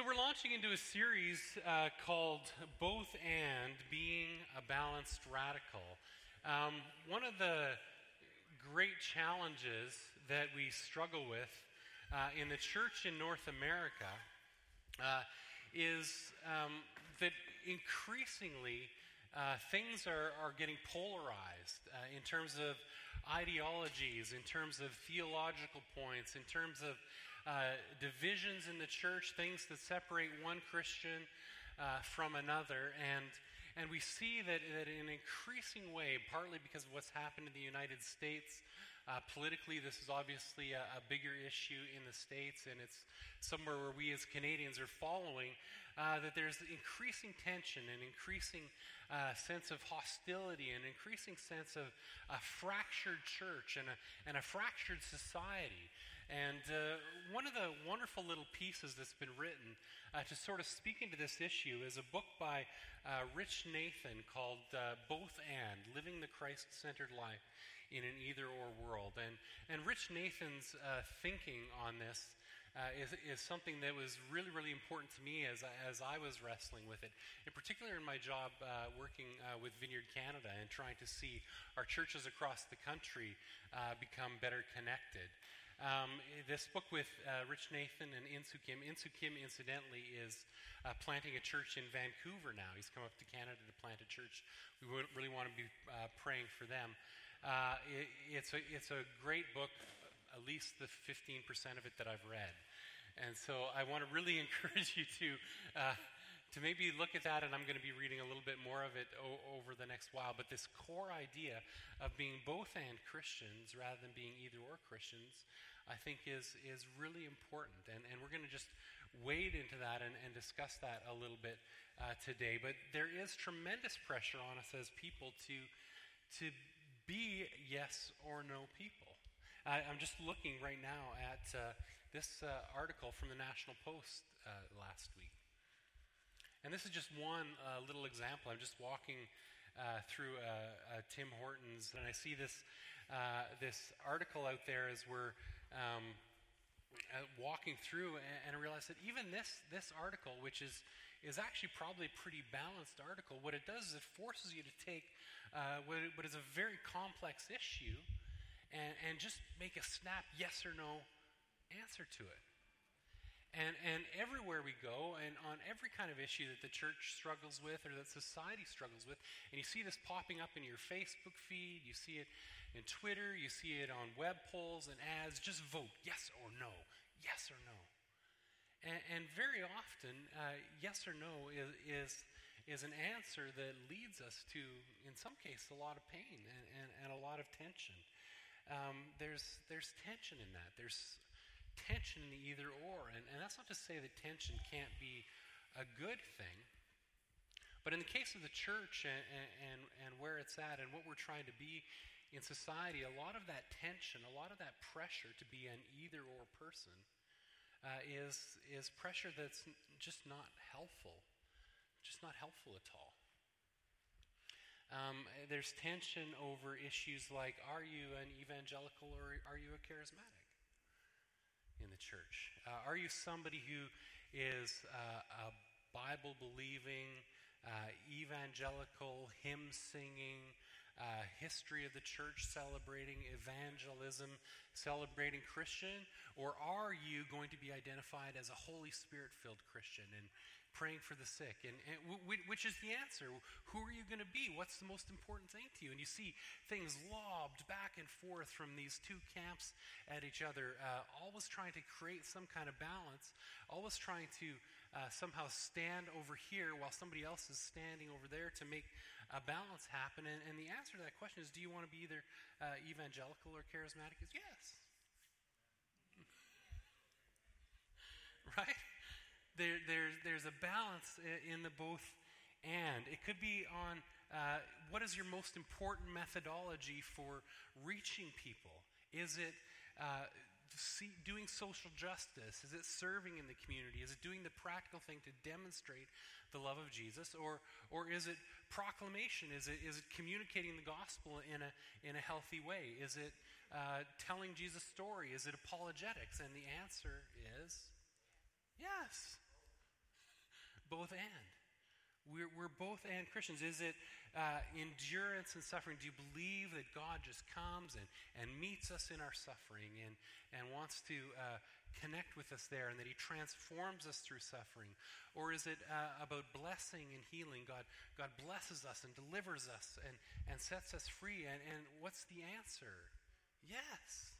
So, we're launching into a series uh, called Both and Being a Balanced Radical. Um, one of the great challenges that we struggle with uh, in the church in North America uh, is um, that increasingly uh, things are, are getting polarized uh, in terms of ideologies, in terms of theological points, in terms of uh, divisions in the church, things that separate one Christian uh, from another. And, and we see that, that in an increasing way, partly because of what's happened in the United States, uh, politically, this is obviously a, a, bigger issue in the States, and it's somewhere where we as Canadians are following, uh, that there's increasing tension and increasing uh, sense of hostility, an increasing sense of a fractured church and a, and a fractured society. And uh, one of the wonderful little pieces that's been written uh, to sort of speak into this issue is a book by uh, Rich Nathan called uh, Both and Living the Christ Centered Life in an Either or World. And, and Rich Nathan's uh, thinking on this. Uh, is, is something that was really, really important to me as, as I was wrestling with it. In particular, in my job uh, working uh, with Vineyard Canada and trying to see our churches across the country uh, become better connected. Um, this book with uh, Rich Nathan and Insoo Kim. Insoo Kim, incidentally, is uh, planting a church in Vancouver now. He's come up to Canada to plant a church. We really want to be uh, praying for them. Uh, it, it's, a, it's a great book, at least the 15% of it that I've read. And so I want to really encourage you to uh, to maybe look at that, and I'm going to be reading a little bit more of it o- over the next while. But this core idea of being both and Christians rather than being either or Christians I think is, is really important. And, and we're going to just wade into that and, and discuss that a little bit uh, today. But there is tremendous pressure on us as people to, to be yes or no people. I, am just looking right now at uh, this uh, article from the National Post uh, last week. And this is just one uh, little example. I'm just walking uh, through Tim Hortons, and I see this, this article out there as we're um, uh, walking through and, and I realized that even this, this article, which is, is actually probably a pretty balanced article, what it does is it forces you to take uh, what, what is a very complex issue and, and just make a snap yes or no answer to it. And, and everywhere we go, and on every kind of issue that the church struggles with or that society struggles with, and you see this popping up in your Facebook feed, you see it in Twitter, you see it on web polls and ads, just vote yes or no, yes or no. And, and very often, uh, yes or no is, is, is, an answer that leads us to, in some cases, a lot of pain and, and, and a lot of tension. Um, there's, there's tension in that. There's tension in the either or. And, and that's not to say that tension can't be a good thing. But in the case of the church and, and, and where it's at and what we're trying to be in society, a lot of that tension, a lot of that pressure to be an either or person uh, is, is pressure that's just not helpful, just not helpful at all. Um, there's tension over issues like are you an evangelical or are you a charismatic in the church? Uh, are you somebody who is uh, a Bible believing, uh, evangelical, hymn singing, uh, history of the church celebrating evangelism, celebrating Christian? Or are you going to be identified as a Holy Spirit filled Christian and praying for the sick? And, and w- which is the answer? Who are you going to be? What's the most important thing to you? And you see things lobbed back and forth from these two camps at each other, uh, always trying to create some kind of balance, always trying to uh, somehow stand over here while somebody else is standing over there to make a balance happen? And, and, the answer to that question is do you want to be either uh, evangelical or charismatic? Is yes. right? There, there's, there's a balance in the both and. It could be on uh, what is your most important methodology for reaching people? Is it uh, see, doing social justice? Is it serving in the community? Is it doing the practical thing to demonstrate the love of Jesus? Or, or is it proclamation? Is it, is it communicating the gospel in a, in a healthy way? Is it uh, telling Jesus' story? Is it apologetics? And the answer is yes. Both and. We're, we're both and Christians. Is it uh, endurance and suffering? Do you believe that God just comes and, and meets us in our suffering and, and wants to uh, connect with us there and that He transforms us through suffering? Or is it uh, about blessing and healing? God, God blesses us and delivers us and, and sets us free. And, and what's the answer? Yes.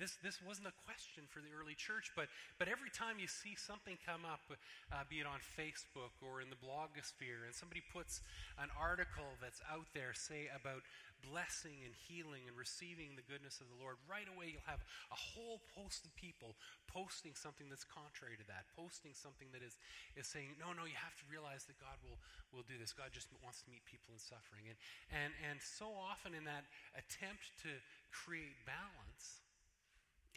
This, this wasn't a question for the early church, but, but every time you see something come up, uh, be it on Facebook or in the blogosphere, and somebody puts an article that's out there, say, about blessing and healing and receiving the goodness of the Lord, right away you'll have a whole host of people posting something that's contrary to that, posting something that is, is saying, no, no, you have to realize that God will, will do this. God just wants to meet people in suffering. And, and, and so often in that attempt to create balance,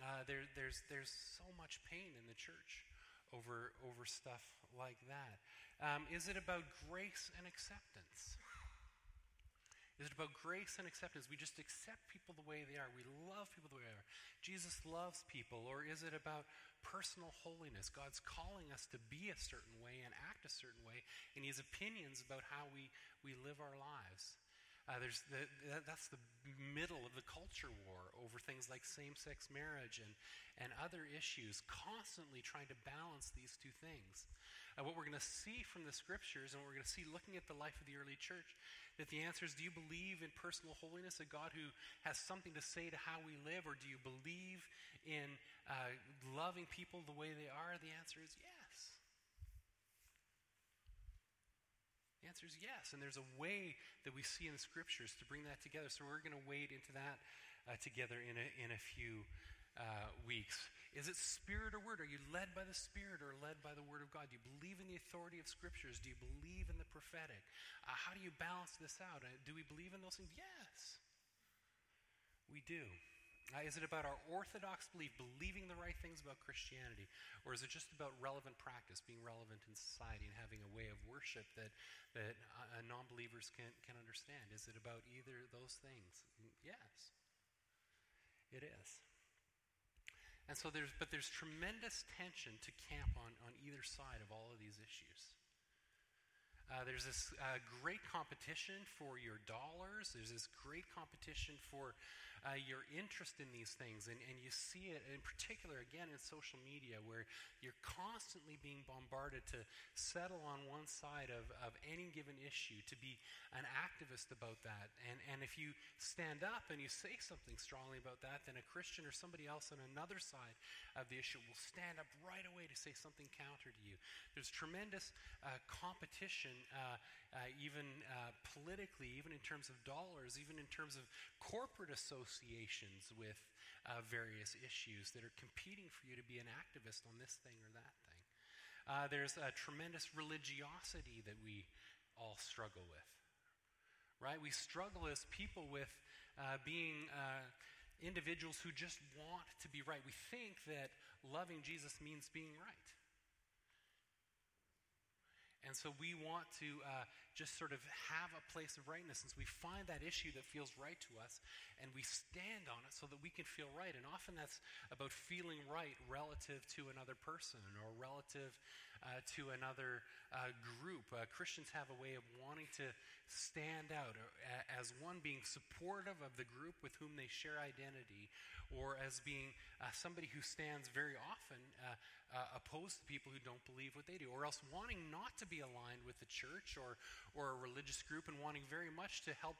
uh, there, there's, there's so much pain in the church over, over stuff like that. Um, is it about grace and acceptance? Is it about grace and acceptance? We just accept people the way they are. We love people the way they are. Jesus loves people. Or is it about personal holiness? God's calling us to be a certain way and act a certain way, and He has opinions about how we, we live our lives. Uh, there's the, that's the middle of the culture war over things like same sex marriage and, and other issues, constantly trying to balance these two things. Uh, what we're going to see from the scriptures and what we're going to see looking at the life of the early church, that the answer is do you believe in personal holiness, a God who has something to say to how we live, or do you believe in uh, loving people the way they are? The answer is yes. The answer is yes. And there's a way that we see in the scriptures to bring that together. So we're going to wade into that uh, together in a, in a few uh, weeks. Is it spirit or word? Are you led by the spirit or led by the word of God? Do you believe in the authority of scriptures? Do you believe in the prophetic? Uh, how do you balance this out? Uh, do we believe in those things? Yes, we do. Uh, is it about our orthodox belief, believing the right things about Christianity? Or is it just about relevant practice, being relevant in society and having a way of worship that, that uh, non believers can, can understand? Is it about either of those things? Yes, it is. And so there's, but there's tremendous tension to camp on, on either side of all of these issues. Uh, there's this uh, great competition for your dollars. There's this great competition for uh, your interest in these things. And, and you see it in particular, again, in social media, where you're constantly being bombarded to settle on one side of, of any given issue, to be an activist about that. And, and if you stand up and you say something strongly about that, then a Christian or somebody else on another side of the issue will stand up right away to say something counter to you. There's tremendous uh, competition uh, uh, even uh, politically, even in terms of dollars, even in terms of corporate associations with uh, various issues that are competing for you to be an activist on this thing or that thing. Uh, there's a tremendous religiosity that we all struggle with. Right? We struggle as people with uh, being uh, individuals who just want to be right. We think that loving Jesus means being right. And so we want to uh, just sort of have a place of rightness. And so we find that issue that feels right to us and we stand on it so that we can feel right. And often that's about feeling right relative to another person or relative uh, to another uh, group. Uh, Christians have a way of wanting to stand out uh, as one being supportive of the group with whom they share identity or as being uh, somebody who stands very often opposed to people who don't believe what they do, or else wanting not to be aligned with the church or, or a religious group and wanting very much to help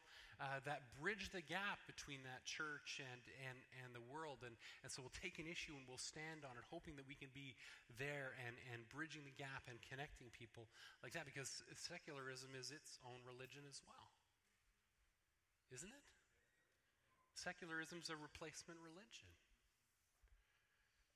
uh, that bridge the gap between that church and, and, and the world. And, and so we'll take an issue and we'll stand on it, hoping that we can be there and, and bridging the gap and connecting people like that, because secularism is its own religion as well. Isn't it? Secularism is a replacement religion.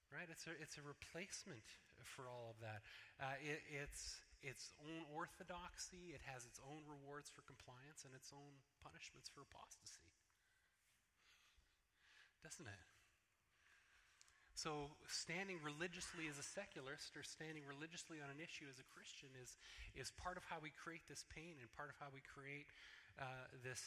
Right? It's a, it's a replacement for all of that. Uh, it, it's its own orthodoxy, it has its own rewards for compliance, and its own punishments for apostasy. Doesn't it? So, standing religiously as a secularist or standing religiously on an issue as a Christian is, is part of how we create this pain and part of how we create uh, this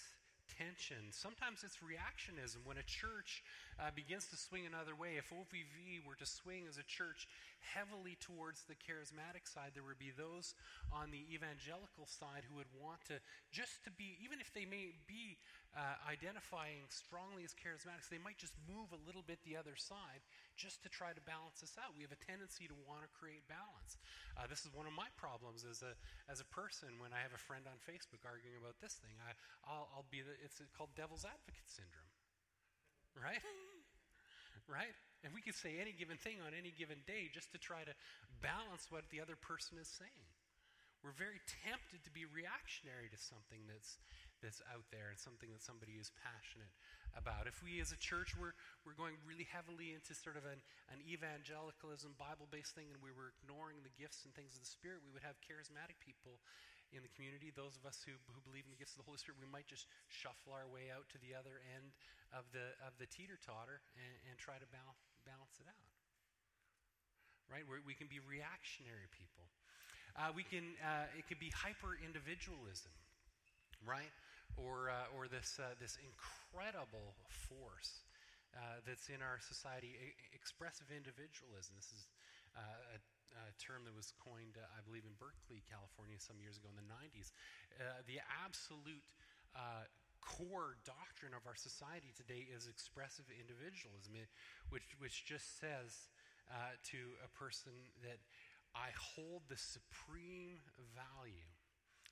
tension. Sometimes it's reactionism when a church uh, begins to swing another way. If OVV were to swing as a church heavily towards the charismatic side, there would be those on the evangelical side who would want to just to be, even if they may be uh, identifying strongly as charismatics, they might just move a little bit the other side just to try to balance us out. We have a tendency to want to create balance. Uh, this is one of my problems as a, as a person when I have a friend on Facebook arguing about this thing. I, I'll, I'll be the, it's called devil's advocate syndrome. Right? right? And we could say any given thing on any given day just to try to balance what the other person is saying. We're very tempted to be reactionary to something that's that's out there and something that somebody is passionate about. If we as a church were, we're going really heavily into sort of an, an evangelicalism, Bible based thing, and we were ignoring the gifts and things of the Spirit, we would have charismatic people in the community. Those of us who, who believe in the gifts of the Holy Spirit, we might just shuffle our way out to the other end of the, of the teeter totter and, and try to balance, balance it out. Right? Where we can be reactionary people. Uh, we can, uh, it can be hyper individualism, right? Or, uh, or this, uh, this incredible force uh, that's in our society, expressive individualism. This is uh, a, a, term that was coined, uh, I believe, in Berkeley, California, some years ago in the 90s. Uh, the absolute core doctrine of our society today is expressive individualism, which, which just says to a person that I hold the supreme value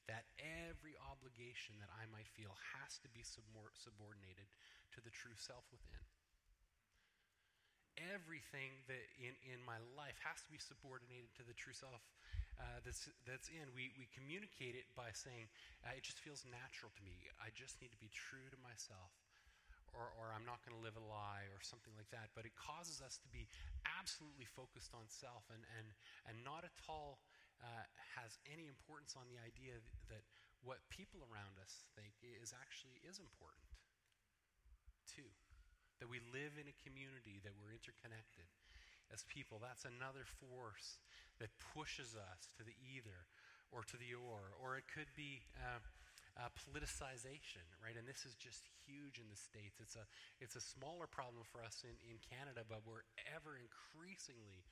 that every obligation that I might feel has to be subordinated to the true self within. Everything that in, in my life has to be subordinated to the true self uh, that's, that's in. We, we communicate it by saying, uh, it just feels natural to me. I just need to be true to myself. Or, or I'm not going to live a lie, or something like that. But it causes us to be absolutely focused on self and, and, and not at all uh, has any importance on the idea that what people around us think is actually is important too that we live in a community that we're interconnected as people that's another force that pushes us to the either or to the or or it could be uh, uh, politicization, right? And this is just huge in the states. It's a it's a smaller problem for us in, in Canada, but we're ever increasingly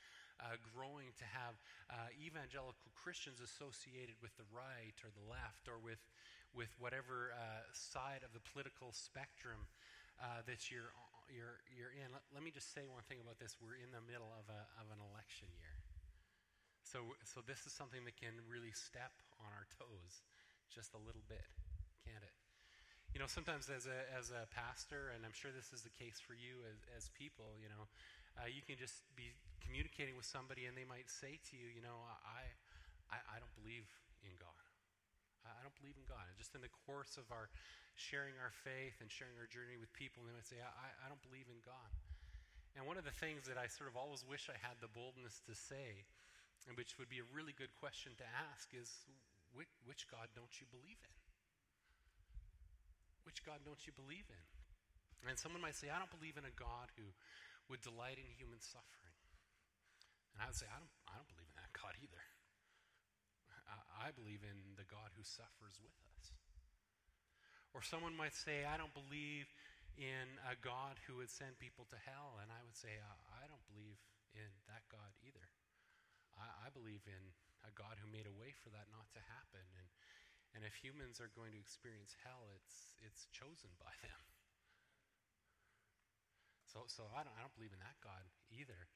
uh, growing to have uh, evangelical Christians associated with the right or the left or with, with whatever uh, side of the political spectrum uh, that you're, you're, you're in. Let, let, me just say one thing about this. We're in the middle of, a, of an election year. So, so this is something that can really step on our toes just a little bit, can't it? You know, sometimes as a, as a pastor, and I'm sure this is the case for you as, as people, you know, uh, you can just be communicating with somebody and they might say to you, you know, I, I, I don't believe in God. I, I don't believe in God. And just in the course of our sharing our faith and sharing our journey with people, they might say, I, I don't believe in God. And one of the things that I sort of always wish I had the boldness to say, and which would be a really good question to ask, is which, which God don't you believe in? Which God don't you believe in? And someone might say, I don't believe in a God who would delight in human suffering. And I would say, I don't, I don't believe in that God either. I, I believe in the God who suffers with us. Or someone might say, I don't believe in a God who would send people to hell. And I would say, I, I don't believe in that God either. I, I believe in a God who made a way for that not to happen. And, and if humans are going to experience hell, it's, it's chosen by them. So, so I, don't, I don't believe in that God either.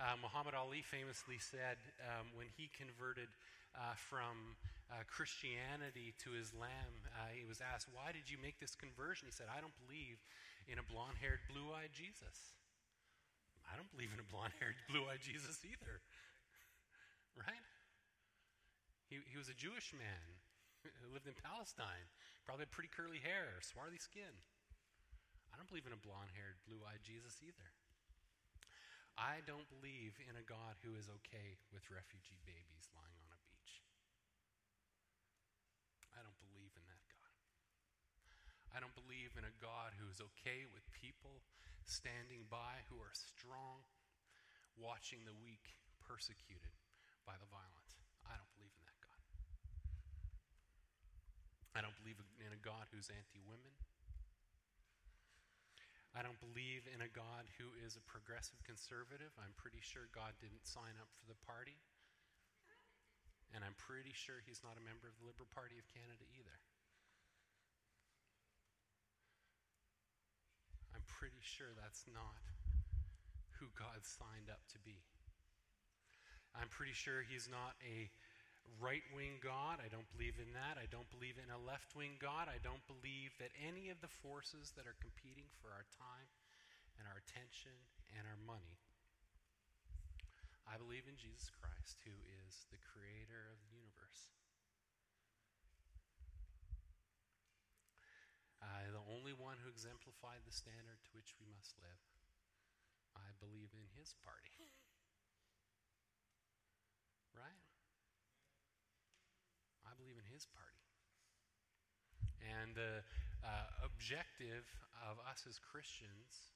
Uh, Muhammad Ali famously said um, when he converted uh, from uh, Christianity to Islam, uh, he was asked, Why did you make this conversion? He said, I don't believe in a blonde haired, blue eyed Jesus. I don't believe in a blonde haired, blue eyed Jesus either. right? He, he was a Jewish man who lived in Palestine, probably had pretty curly hair, swarthy skin. I don't believe in a blonde haired, blue eyed Jesus either. I don't believe in a God who is okay with refugee babies lying on a beach. I don't believe in that God. I don't believe in a God who is okay with people standing by who are strong, watching the weak persecuted by the violent. I don't believe in that God. I don't believe in a God who's anti women. I don't believe in a God who is a progressive conservative. I'm pretty sure God didn't sign up for the party. And I'm pretty sure he's not a member of the Liberal Party of Canada either. I'm pretty sure that's not who God signed up to be. I'm pretty sure he's not a right wing God. I don't believe in that. I don't believe in a left wing God. I don't believe that any of the forces that are competing for our time and our attention and our money. I believe in Jesus Christ, who is the creator of the universe. Uh, the only one who exemplified the standard to which we must live. I believe in his party. Right? I believe in his party. And the uh, objective of us as Christians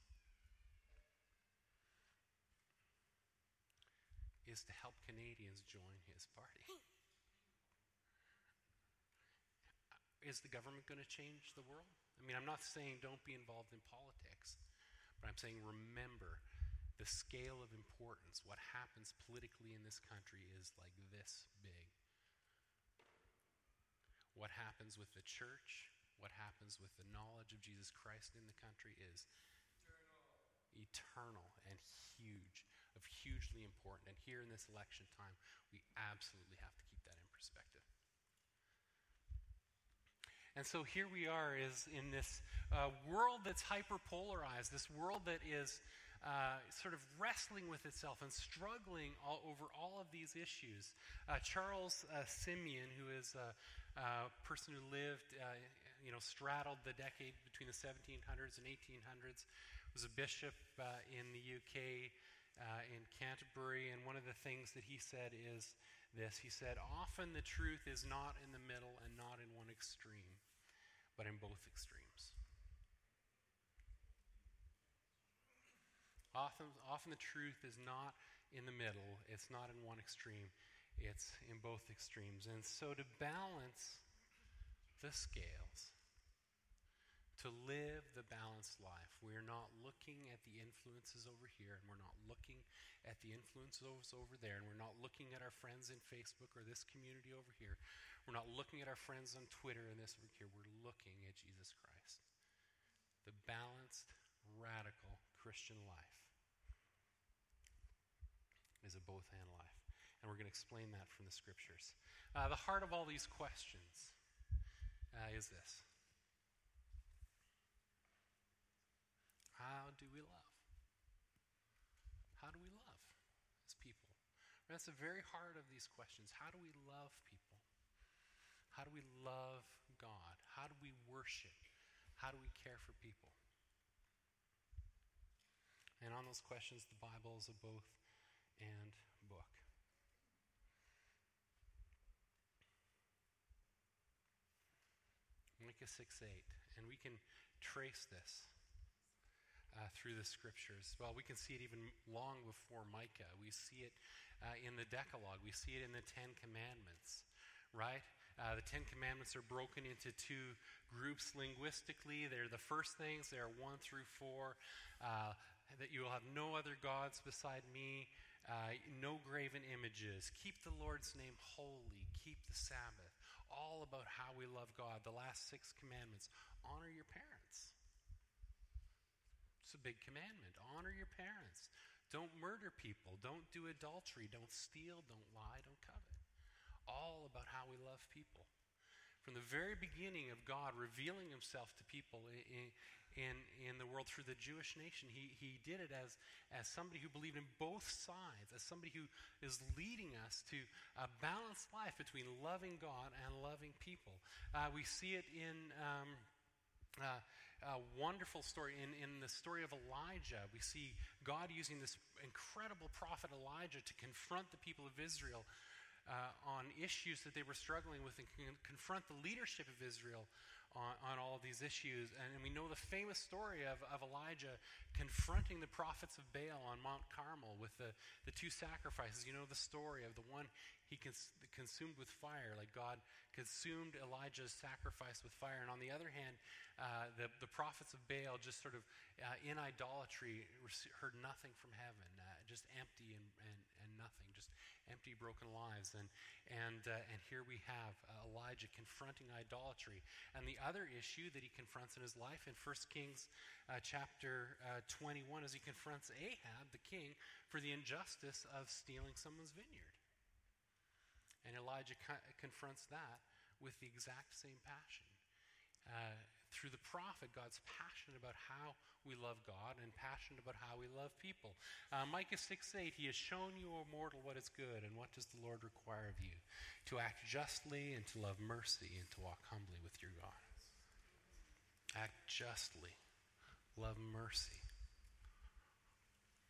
is to help Canadians join his party. is the government going to change the world? I mean, I'm not saying don't be involved in politics, but I'm saying remember the scale of importance. What happens politically in this country is like this big. What happens with the church, what happens with the knowledge of Jesus Christ in the country is eternal, and huge, of hugely important. And here in this election time, we absolutely have to keep that in perspective. And so here we are is in this uh, world that's hyperpolarized, this world that is uh, sort of wrestling with itself and struggling all, over all of these issues. Uh, Charles uh, Simeon, who is a, a person who lived, uh, you know, straddled the decade between the 1700s and 1800s, was a bishop uh, in the UK, in Canterbury, and one of the things that he said is this. He said, Often the truth is not in the middle and not in one extreme, but in both extremes. Often, often the truth is not in the middle, it's not in one extreme, it's in both extremes. And so to balance the scales, to live the balanced life. We're not looking at the influences over here, and we're not looking at the influences over there, and we're not looking at our friends in Facebook or this community over here. We're not looking at our friends on Twitter and this over here. We're looking at Jesus Christ. The balanced, radical Christian life is a both and life. And we're going to explain that from the scriptures. Uh, the heart of all these questions uh, is this How do we love? How do we love as people? That's the very heart of these questions. How do we love people? How do we love God? How do we worship? How do we care for people? And on those questions, the Bible is a both and book. Micah 6 8. And we can trace this uh, through the scriptures. Well, we can see it even long before Micah. We see it uh, in the Decalogue, we see it in the Ten Commandments, right? Uh, the Ten Commandments are broken into two groups linguistically. They're the first things, they are one through four. Uh, that you will have no other gods beside me, uh, no graven images, keep the Lord's name holy, keep the Sabbath. All about how we love God. The last six commandments honor your parents. It's a big commandment. Honor your parents. Don't murder people. Don't do adultery. Don't steal. Don't lie. Don't covet. All about how we love people. From the very beginning of God revealing himself to people in, in, in the world through the Jewish nation, he, he did it as, as somebody who believed in both sides, as somebody who is leading us to a balanced life between loving God and loving people. Uh, we see it in. Um, uh, a wonderful story. In, in the story of Elijah, we see God using this incredible prophet Elijah to confront the people of Israel uh, on issues that they were struggling with and con- confront the leadership of Israel on, on all these issues. And, and we know the famous story of, of Elijah confronting the prophets of Baal on Mount Carmel with the, the two sacrifices. You know the story of the one he cons- consumed with fire, like God consumed Elijah's sacrifice with fire. And on the other hand, uh, the, the prophets of Baal just sort of uh, in idolatry heard nothing from heaven, uh, just empty and, and, and nothing, just empty, broken lives. And, and, uh, and here we have uh, Elijah confronting idolatry. And the other issue that he confronts in his life in 1 Kings uh, chapter 21 is he confronts Ahab, the king, for the injustice of stealing someone's vineyard. And Elijah co- confronts that with the exact same passion. Through the prophet, God's passionate about how we love God and passionate about how we love people. Uh, Micah 6 8, He has shown you, O mortal, what is good, and what does the Lord require of you? To act justly and to love mercy and to walk humbly with your God. Act justly, love mercy,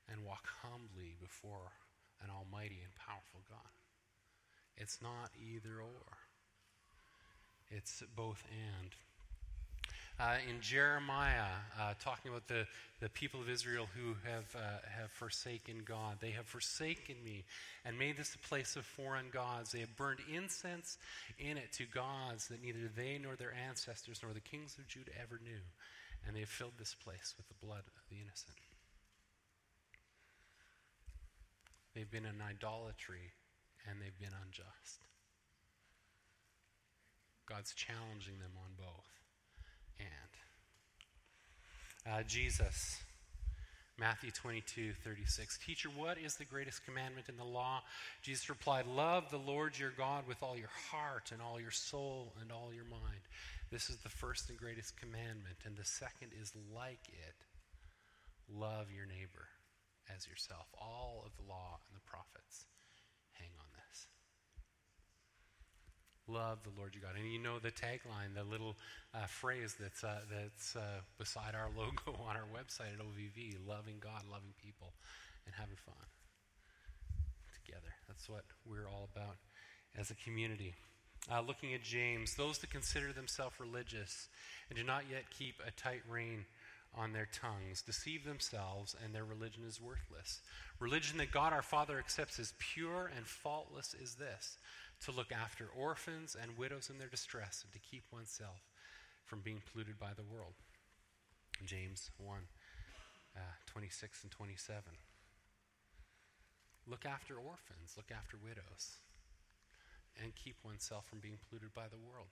and walk humbly before an almighty and powerful God. It's not either or, it's both and. Uh, in Jeremiah, uh, talking about the, the people of Israel who have, uh, have forsaken God. They have forsaken me and made this a place of foreign gods. They have burned incense in it to gods that neither they nor their ancestors nor the kings of Judah ever knew. And they have filled this place with the blood of the innocent. They've been in idolatry and they've been unjust. God's challenging them on both. Uh, Jesus, Matthew 22, 36. Teacher, what is the greatest commandment in the law? Jesus replied, Love the Lord your God with all your heart and all your soul and all your mind. This is the first and greatest commandment. And the second is like it love your neighbor as yourself. All of the law and the prophets hang on this. Love the Lord your God. And you know the tagline, the little uh, phrase that's, uh, that's uh, beside our logo on our website at OVV loving God, loving people, and having fun together. That's what we're all about as a community. Uh, looking at James, those that consider themselves religious and do not yet keep a tight rein on their tongues, deceive themselves, and their religion is worthless. Religion that God our Father accepts as pure and faultless is this to look after orphans and widows in their distress, and to keep oneself from being polluted by the world. James 1 uh, 26 and 27. Look after orphans, look after widows, and keep oneself from being polluted by the world.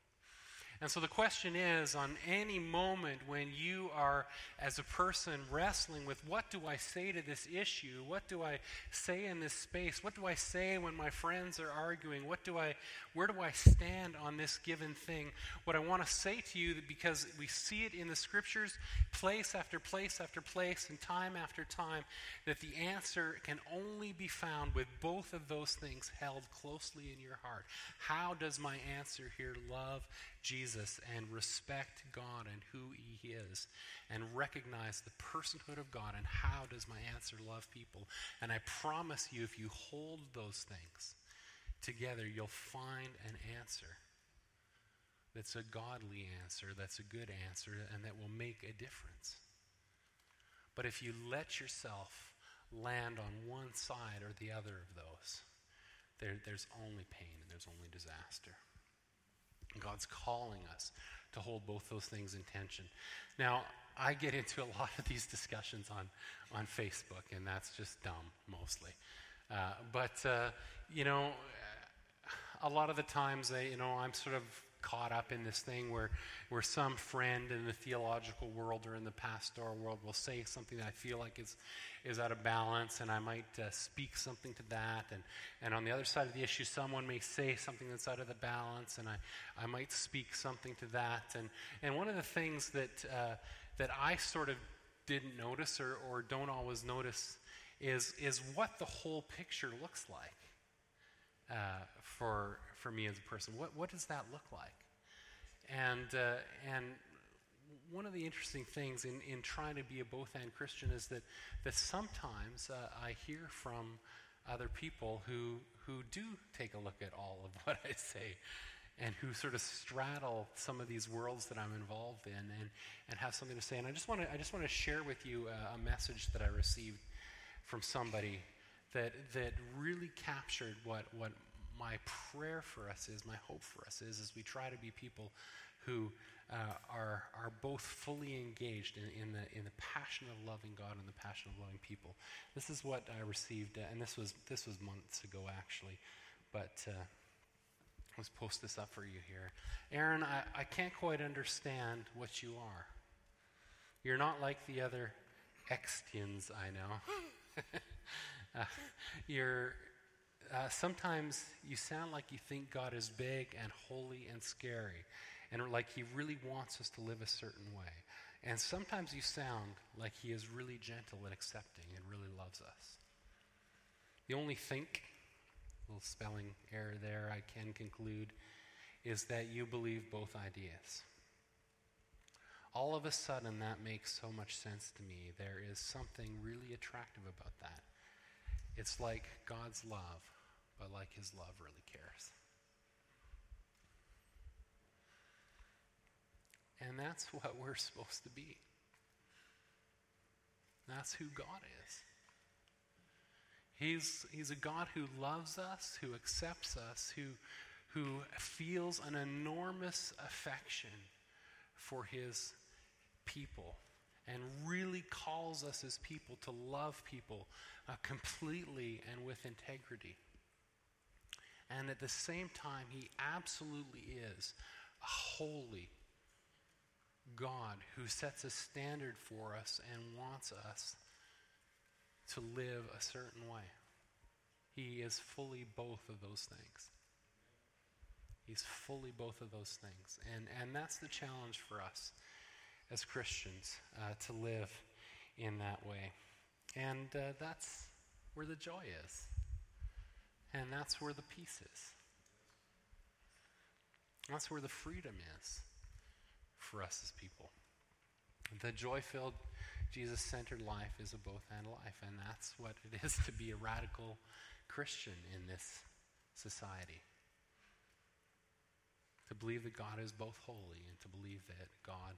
And so the question is on any moment when you are, as a person, wrestling with what do I say to this issue? What do I say in this space? What do I say when my friends are arguing? What do I, where do I stand on this given thing? What I want to say to you, because we see it in the scriptures, place after place after place, and time after time, that the answer can only be found with both of those things held closely in your heart. How does my answer here love Jesus and respect God and who He is and recognize the personhood of God and how does my answer love people. And I promise you, if you hold those things together, you'll find an answer that's a godly answer, that's a good answer, and that will make a difference. But if you let yourself land on one side or the other of those, there, there's only pain and there's only disaster. God's calling us to hold both those things in tension. Now, I get into a lot of these discussions on, on Facebook, and that's just dumb mostly. Uh, but, uh, you know, a lot of the times, I, you know, I'm sort of caught up in this thing where, where some friend in the theological world or in the pastoral world will say something that I feel like is, is out of balance, and I might uh, speak something to that. And, and on the other side of the issue, someone may say something that's out of the balance, and I, I might speak something to that. And, and one of the things that, uh, that I sort of didn't notice or, or don't always notice is, is what the whole picture looks like uh, for, for me as a person. What, what does that look like? And, uh, and one of the interesting things in, in trying to be a both and Christian is that, that sometimes uh, I hear from other people who, who do take a look at all of what I say and who sort of straddle some of these worlds that I'm involved in and, and have something to say. And I just want to I just want to share with you a, a message that I received from somebody that that really captured what what my prayer for us is, my hope for us is, is we try to be people who uh, are, are both fully engaged in, in, the, in the passion of loving God and the passion of loving people. This is what I received, uh, and this was, this was months ago actually, but uh, let's post this up for you here. Aaron, I, I can't quite understand what you are. You're not like the other Extians I know. uh, you're, uh, sometimes you sound like you think God is big and holy and scary, and like He really wants us to live a certain way. And sometimes you sound like He is really gentle and accepting and really loves us. The only think, little spelling error there, I can conclude, is that you believe both ideas. All of a sudden, that makes so much sense to me. There is something really attractive about that. It's like God's love but like his love really cares. And that's what we're supposed to be. That's who God is. He's, he's a God who loves us, who accepts us, who, who feels an enormous affection for his people and really calls us as people to love people uh, completely and with integrity. And at the same time, he absolutely is a holy God who sets a standard for us and wants us to live a certain way. He is fully both of those things. He's fully both of those things. And, and that's the challenge for us as Christians uh, to live in that way. And uh, that's where the joy is. And that's where the peace is. That's where the freedom is for us as people. The joy filled, Jesus centered life is a both and life, and that's what it is to be a radical Christian in this society. To believe that God is both holy and to believe that God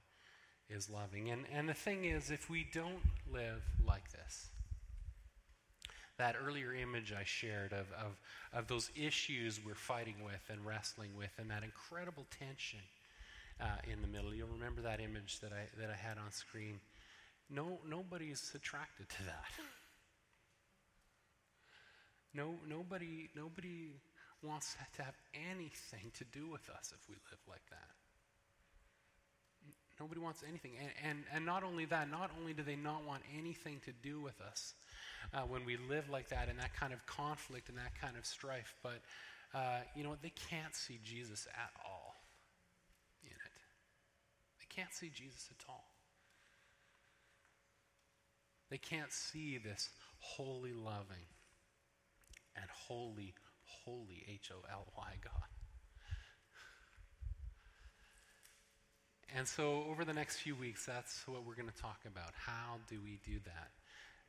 is loving. And, and the thing is, if we don't live like this, that earlier image I shared of, of, of those issues we're fighting with and wrestling with, and that incredible tension uh, in the middle. You'll remember that image that I, that I had on screen. No, nobody's attracted to that. No, nobody, nobody wants to have anything to do with us if we live like that. Nobody wants anything. And, and, and not only that, not only do they not want anything to do with us, uh, when we live like that in that kind of conflict and that kind of strife. But, uh, you know, what? they can't see Jesus at all in it. They can't see Jesus at all. They can't see this holy, loving, and holy, holy H O L Y God. And so, over the next few weeks, that's what we're going to talk about. How do we do that?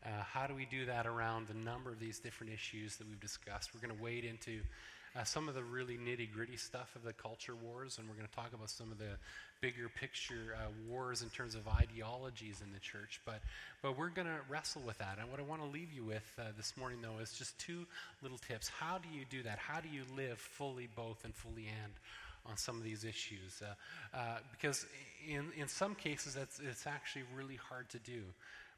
Uh, how do we do that around a number of these different issues that we've discussed? We're going to wade into uh, some of the really nitty gritty stuff of the culture wars, and we're going to talk about some of the bigger picture uh, wars in terms of ideologies in the church. But, but we're going to wrestle with that. And what I want to leave you with uh, this morning, though, is just two little tips. How do you do that? How do you live fully both and fully and? On some of these issues uh, uh, because in, in some cases it's actually really hard to do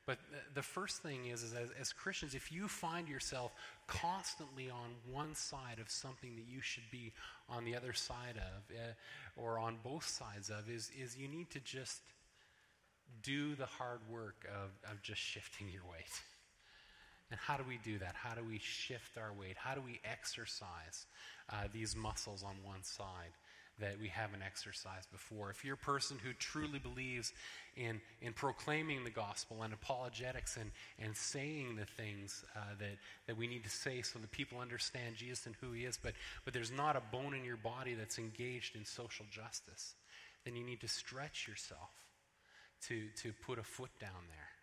but the first thing is, is as, as, Christians, if you find yourself constantly on one side of something that you should be on the other side of, uh, or on both sides of, is, is you need to just do the hard work of, of just shifting your weight. And how do we do that? How do we shift our weight? How do we exercise uh, these muscles on one side? That we haven't exercised before. If you're a person who truly believes in, in proclaiming the gospel and apologetics and, and saying the things uh, that, that we need to say so that people understand Jesus and who he is, but, but there's not a bone in your body that's engaged in social justice, then you need to stretch yourself to, to put a foot down there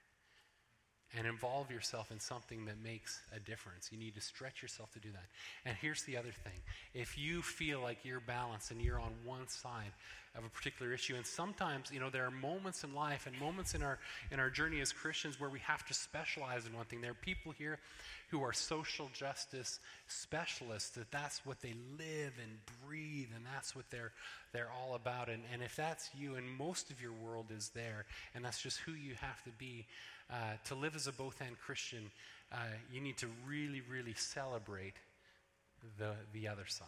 and involve yourself in something that makes a difference. You need to stretch yourself to do that. And here's the other thing if you feel like you're balanced and you're on one side of a particular issue, and sometimes, you know, there are moments in life and moments in our, in our journey as Christians where we have to specialize in one thing. There are people here who are social justice specialists, that that's what they live and breathe, and that's what they're, they're all about. And, and if that's you, and most of your world is there, and that's just who you have to be, uh, to live as a both and Christian, uh, you need to really, really celebrate the, the other side.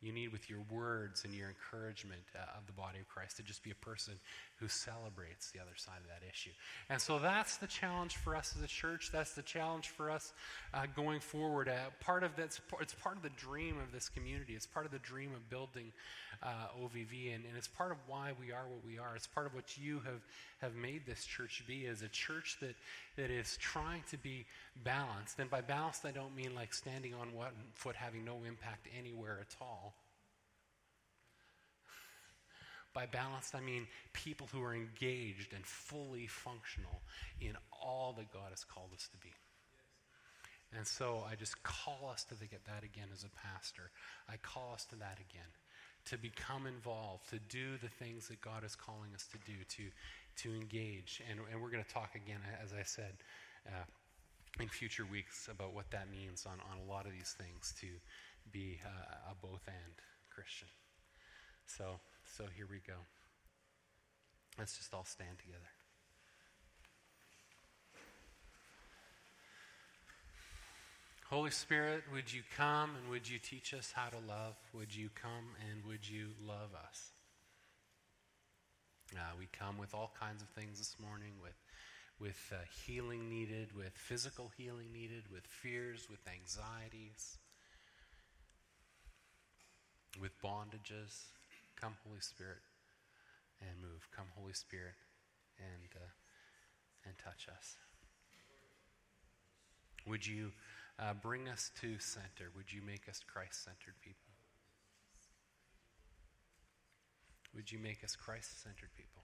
You need, with your words and your encouragement uh, of the body of Christ, to just be a person who celebrates the other side of that issue. And so that's the challenge for us as a church. That's the challenge for us uh, going forward. Uh, part of that's it's part of the dream of this community. It's part of the dream of building uh, OVV, and, and it's part of why we are what we are. It's part of what you have have made this church be as a church that that is trying to be balanced. And by balanced, I don't mean like standing on one foot, having no impact anywhere at all. By balanced, I mean people who are engaged and fully functional in all that God has called us to be. And so I just call us to get that again as a pastor. I call us to that again, to become involved, to do the things that God is calling us to do, to, to engage. And, and we're going to talk again, as I said, uh, in future weeks about what that means on, on a lot of these things to be uh, a both and Christian. So. So here we go. Let's just all stand together. Holy Spirit, would you come and would you teach us how to love? Would you come and would you love us? Uh, we come with all kinds of things this morning, with, with uh, healing needed, with physical healing needed, with fears, with anxieties, with bondages. Come, Holy Spirit, and move. Come, Holy Spirit, and, uh, and touch us. Would you uh, bring us to center? Would you make us Christ centered people? Would you make us Christ centered people?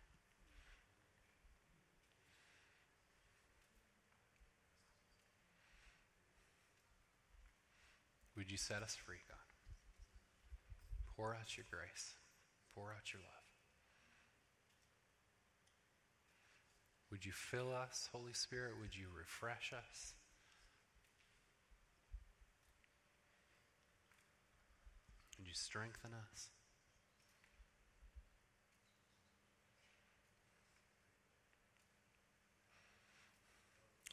Would you set us free, God? Pour out your grace. Pour out your love. Would you fill us, Holy Spirit? Would you refresh us? Would you strengthen us?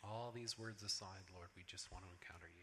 All these words aside, Lord, we just want to encounter you.